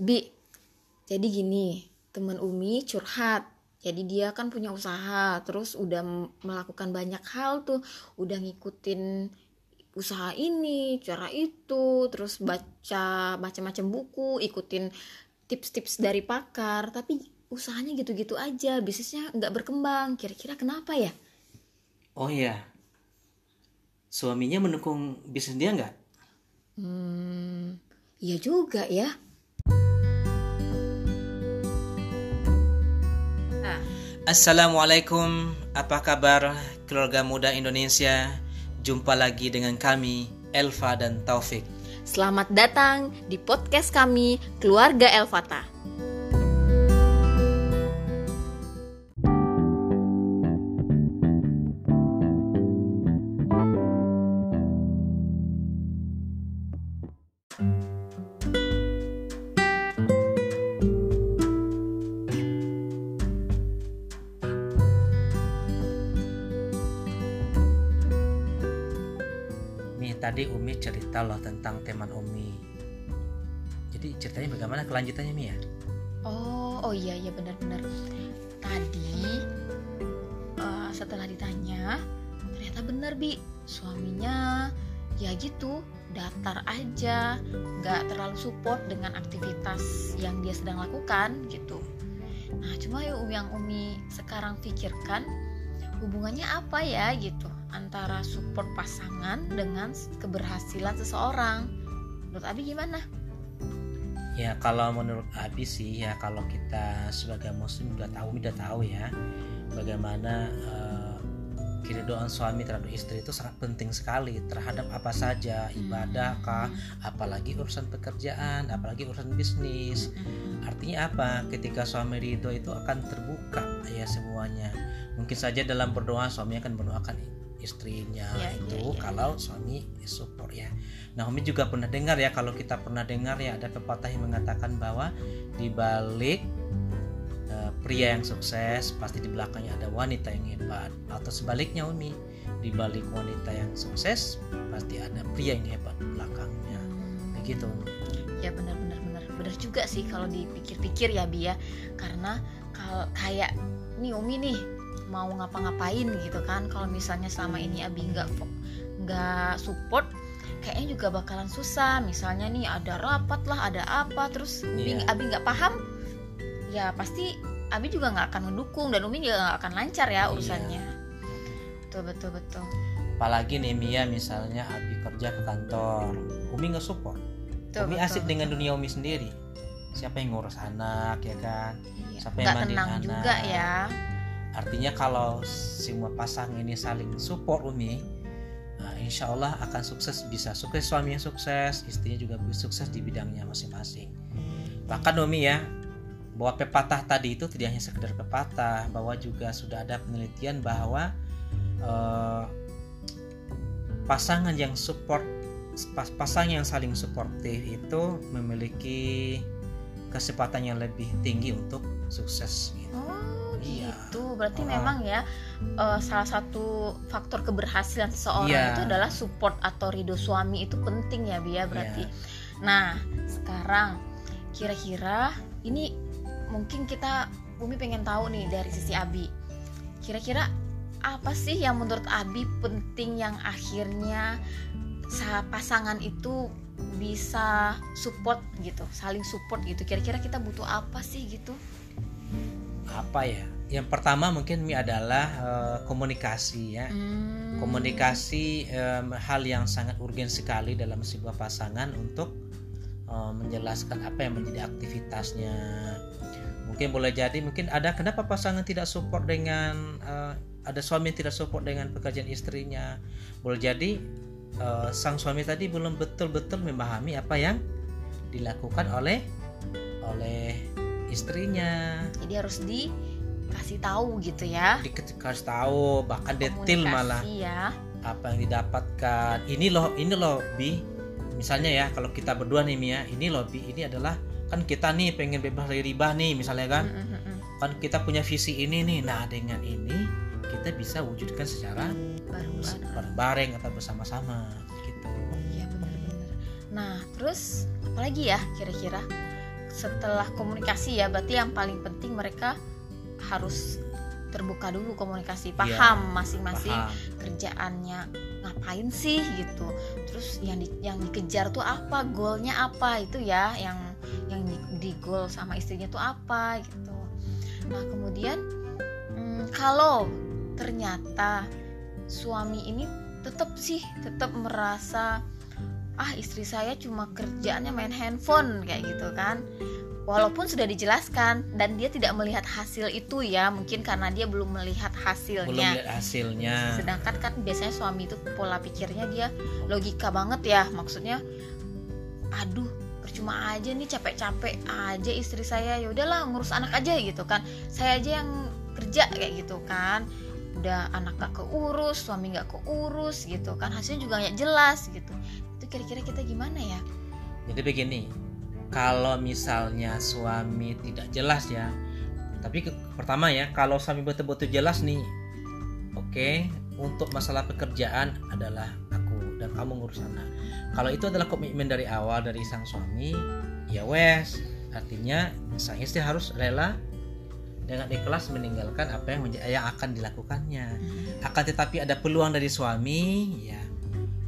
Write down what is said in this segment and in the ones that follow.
Bi, jadi gini, teman Umi curhat. Jadi dia kan punya usaha, terus udah melakukan banyak hal tuh, udah ngikutin usaha ini, cara itu, terus baca macam-macam buku, ikutin tips-tips dari pakar, tapi usahanya gitu-gitu aja, bisnisnya nggak berkembang. Kira-kira kenapa ya? Oh iya. Suaminya mendukung bisnis dia nggak? Hmm, iya juga ya. Assalamualaikum, apa kabar keluarga muda Indonesia? Jumpa lagi dengan kami, Elva dan Taufik. Selamat datang di podcast kami, Keluarga Elvata. Tadi Umi cerita loh tentang teman Umi. Jadi ceritanya bagaimana kelanjutannya Mi ya? Oh, oh iya iya benar-benar. Tadi eh, setelah ditanya, ternyata benar bi, suaminya ya gitu datar aja, nggak terlalu support dengan aktivitas yang dia sedang lakukan gitu. Nah, cuma yang Umi sekarang pikirkan hubungannya apa ya gitu antara support pasangan dengan keberhasilan seseorang. Menurut Abi gimana? Ya kalau menurut Abi sih ya kalau kita sebagai muslim udah tahu udah tahu ya bagaimana eh, keridhaan suami terhadap istri itu sangat penting sekali terhadap apa saja ibadah kah apalagi urusan pekerjaan apalagi urusan bisnis. Artinya apa? Ketika suami ridho itu akan terbuka ya semuanya. Mungkin saja dalam berdoa suami akan mendoakan istrinya Ya, itu ya, ya, kalau suami support ya. Nah, Umi juga pernah dengar ya kalau kita pernah dengar ya ada pepatah yang mengatakan bahwa di balik eh, pria yang sukses pasti di belakangnya ada wanita yang hebat. Atau sebaliknya Umi di balik wanita yang sukses pasti ada pria yang hebat di belakangnya. Begitu. Umi. ya benar-benar benar. Benar juga sih kalau dipikir-pikir ya Bi ya. Karena kalau kayak nih Umi nih mau ngapa-ngapain gitu kan. Kalau misalnya selama ini Abi nggak nggak support kayaknya juga bakalan susah. Misalnya nih ada rapat lah ada apa terus Iya. Abi nggak paham ya pasti Abi juga nggak akan mendukung dan Umi juga nggak akan lancar ya urusannya. Betul betul betul. Apalagi nih Mia misalnya Abi kerja ke kantor Umi nggak support. Betul, Umi betul, asik betul. dengan dunia Umi sendiri. Siapa yang ngurus anak ya kan? Iya. siapa yang mandiin tenang anak? juga ya Artinya kalau semua pasang ini saling support Umi, nah, insya Allah akan sukses bisa sukses suami yang sukses, istrinya juga bisa sukses di bidangnya masing-masing. Bahkan Umi ya, bahwa pepatah tadi itu tidak hanya sekedar pepatah, bahwa juga sudah ada penelitian bahwa eh, pasangan yang support pas- pasangan yang saling suportif itu memiliki kesempatan yang lebih tinggi untuk sukses gitu. Oh Iya. gitu, berarti Oh. memang ya eh, salah satu faktor keberhasilan seseorang Iya. itu adalah support atau ridho suami itu penting ya Bia berarti. Nah sekarang kira-kira ini mungkin kita Umi pengen tahu nih dari sisi Abi. Kira-kira apa sih yang menurut Abi penting yang akhirnya sa- pasangan itu bisa support gitu, saling support gitu. Kira-kira kita butuh apa sih gitu? Apa ya? Yang pertama mungkin Mi adalah eh, komunikasi ya. Hmm. komunikasi em, hal yang sangat urgen sekali dalam sebuah pasangan untuk eh, menjelaskan apa yang menjadi aktivitasnya. Mungkin boleh jadi mungkin ada kenapa pasangan tidak support dengan eh, ada suami yang tidak support dengan pekerjaan istrinya? Boleh jadi eh, sang suami tadi belum betul-betul memahami apa yang dilakukan oleh oleh istrinya. Jadi harus dikasih tahu gitu ya. Dikasih tahu bahkan detail malah ya. apa yang didapatkan. Ini loh ini loh bi. Misalnya ya kalau kita berdua nih Mia ini loh bi ini adalah kan kita nih pengen bebas dari riba nih misalnya kan? Mm, mm, mm, mm. kan kita punya visi ini nih. Nah dengan ini kita bisa wujudkan secara bareng-bareng. atau bersama-sama gitu. Iya benar-benar. Nah terus apalagi ya kira-kira setelah komunikasi ya berarti yang paling penting mereka harus terbuka dulu komunikasi Iya, paham masing-masing paham. kerjaannya ngapain sih gitu terus yang di, yang dikejar tuh apa goalnya apa itu ya yang yang di, di goal sama istrinya tuh apa gitu nah kemudian hmm, kalau ternyata suami ini tetap sih tetap merasa ah istri saya cuma kerjaannya main handphone kayak gitu kan. Walaupun sudah dijelaskan dan dia tidak melihat hasil itu ya. Mungkin karena dia belum melihat belum hasilnya lihat hasilnya. Sedangkan kan biasanya suami itu pola pikirnya dia logika banget ya. Maksudnya aduh percuma aja nih capek-capek aja istri saya. Ya udahlah ngurus anak aja gitu kan. Saya aja yang kerja kayak gitu kan udah anak gak keurus suami gak keurus gitu kan hasilnya juga nggak jelas gitu. Itu kira-kira kita gimana ya? Jadi begini kalau misalnya suami tidak jelas ya tapi ke- pertama ya kalau suami betul-betul jelas nih oke untuk masalah pekerjaan adalah aku dan kamu ngurus anak. Kalau itu adalah komitmen dari awal dari sang suami ya wes artinya sang istri harus rela dengan ikhlas meninggalkan apa yang yang akan dilakukannya. Akan tetapi ada peluang dari suami ya.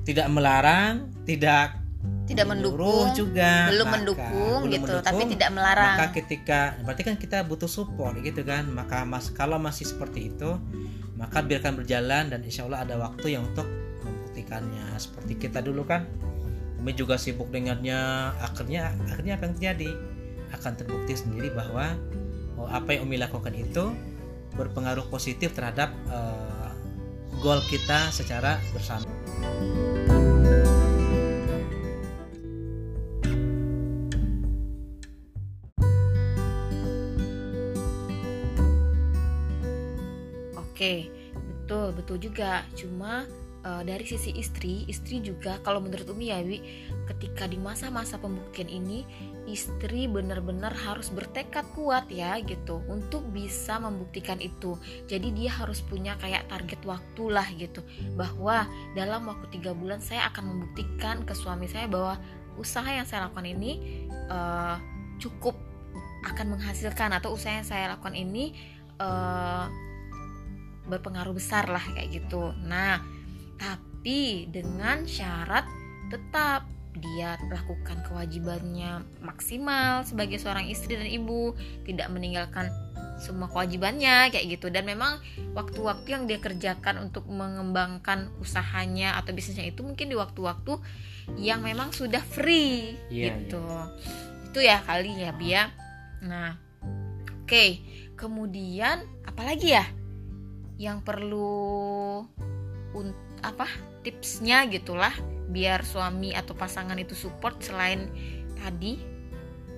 Tidak melarang tidak tidak mendukung juga. belum Maka- mendukung belum gitu mendukung, tapi tidak melarang. maka ketika berarti kan kita butuh support gitu kan. Maka mas kalau masih seperti itu maka biarkan berjalan dan insya Allah ada waktu yang untuk membuktikannya. Seperti kita dulu kan Umi juga sibuk dengannya akhirnya akhirnya apa yang terjadi? Akan terbukti sendiri bahwa apa yang Umi lakukan itu berpengaruh positif terhadap eh, goal kita secara bersama Oke, betul, betul juga. Cuma eh, dari sisi istri, istri juga kalau menurut Umi ya, Wi, ketika di masa-masa pembuktian ini, istri benar-benar harus bertekad kuat ya gitu untuk bisa membuktikan itu. Jadi dia harus punya kayak target waktu lah gitu, bahwa dalam waktu tiga bulan saya akan membuktikan ke suami saya bahwa usaha yang saya lakukan ini eh, cukup akan menghasilkan atau usaha yang saya lakukan ini eh, berpengaruh besar lah kayak gitu. Nah, tapi dengan syarat tetap dia lakukan kewajibannya maksimal sebagai seorang istri dan ibu, tidak meninggalkan semua kewajibannya kayak gitu dan memang waktu-waktu yang dia kerjakan untuk mengembangkan usahanya atau bisnisnya itu mungkin di waktu-waktu yang memang sudah free Iya, gitu. Itu ya kali ya Bia. Nah, oke. Kemudian apalagi ya yang perlu un- apa tipsnya gitulah biar suami atau pasangan itu support selain tadi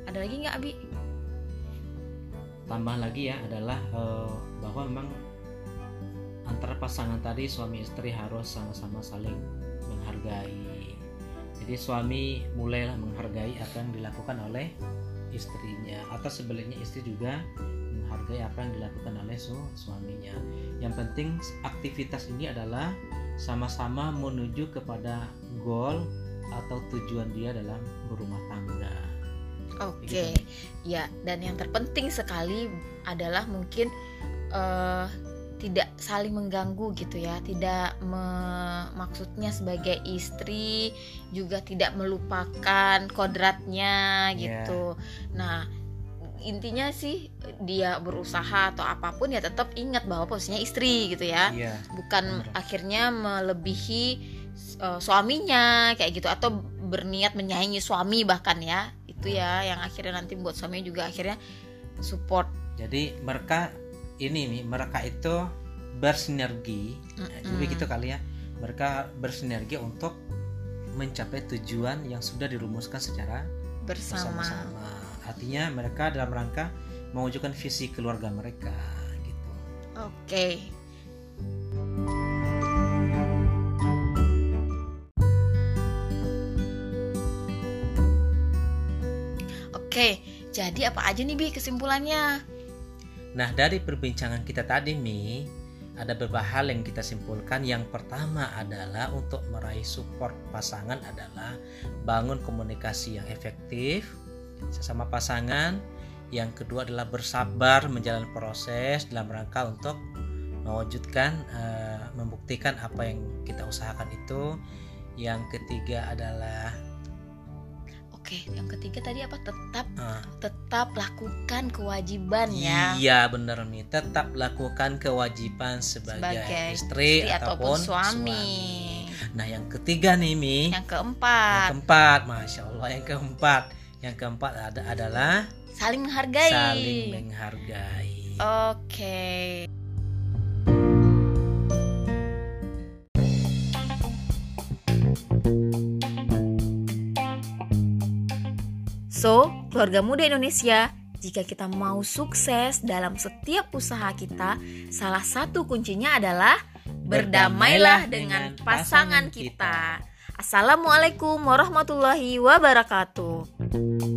ada lagi nggak Abi? tambah lagi ya adalah eh, bahwa memang antara pasangan tadi suami istri harus sama-sama saling menghargai. Jadi suami mulailah menghargai apa yang dilakukan oleh istrinya atau sebaliknya istri juga menghargai apa yang dilakukan oleh su suaminya. Yang penting aktivitas ini adalah sama-sama menuju kepada goal atau tujuan dia dalam berumah tangga. Oke, Begitu. ya dan yang terpenting sekali adalah mungkin eh, tidak saling mengganggu gitu ya, tidak me- maksudnya sebagai istri juga tidak melupakan kodratnya Iya. gitu. Nah intinya sih dia berusaha atau apa pun ya tetap ingat bahwa posisinya istri gitu ya Iya. bukan Bener. akhirnya melebihi uh, suaminya kayak gitu atau berniat menyaingi suami bahkan ya itu ya yang akhirnya nanti buat suaminya juga akhirnya support Jadi mereka ini nih, mereka itu bersinergi. Mm-mm. Jadi begitu kali ya. Mereka bersinergi untuk mencapai tujuan yang sudah dirumuskan secara bersama bersama-sama. Artinya mereka dalam rangka mewujudkan visi keluarga mereka gitu. oke oke jadi apa aja nih bi kesimpulannya Nah, dari perbincangan kita tadi Mi, ada beberapa hal yang kita simpulkan. Yang pertama adalah untuk meraih support pasangan adalah bangun komunikasi yang efektif, sesama pasangan. Yang kedua adalah bersabar menjalani proses dalam rangka untuk mewujudkan uh, membuktikan apa yang kita usahakan itu. Yang ketiga adalah Oke, yang ketiga tadi apa? Tetap uh, tetap lakukan kewajiban ya. iya benar nih. Tetap lakukan kewajiban sebagai, Sebagai istri, istri ataupun, suami. nah yang ketiga nih mi. Yang yang keempat, keempat. Masya allah yang keempat yang keempat ada adalah saling menghargai. saling menghargai Oke. So, keluarga muda Indonesia, jika kita mau sukses dalam setiap usaha kita, salah satu kuncinya adalah berdamailah dengan pasangan kita. Assalamualaikum warahmatullahi wabarakatuh. Thank you.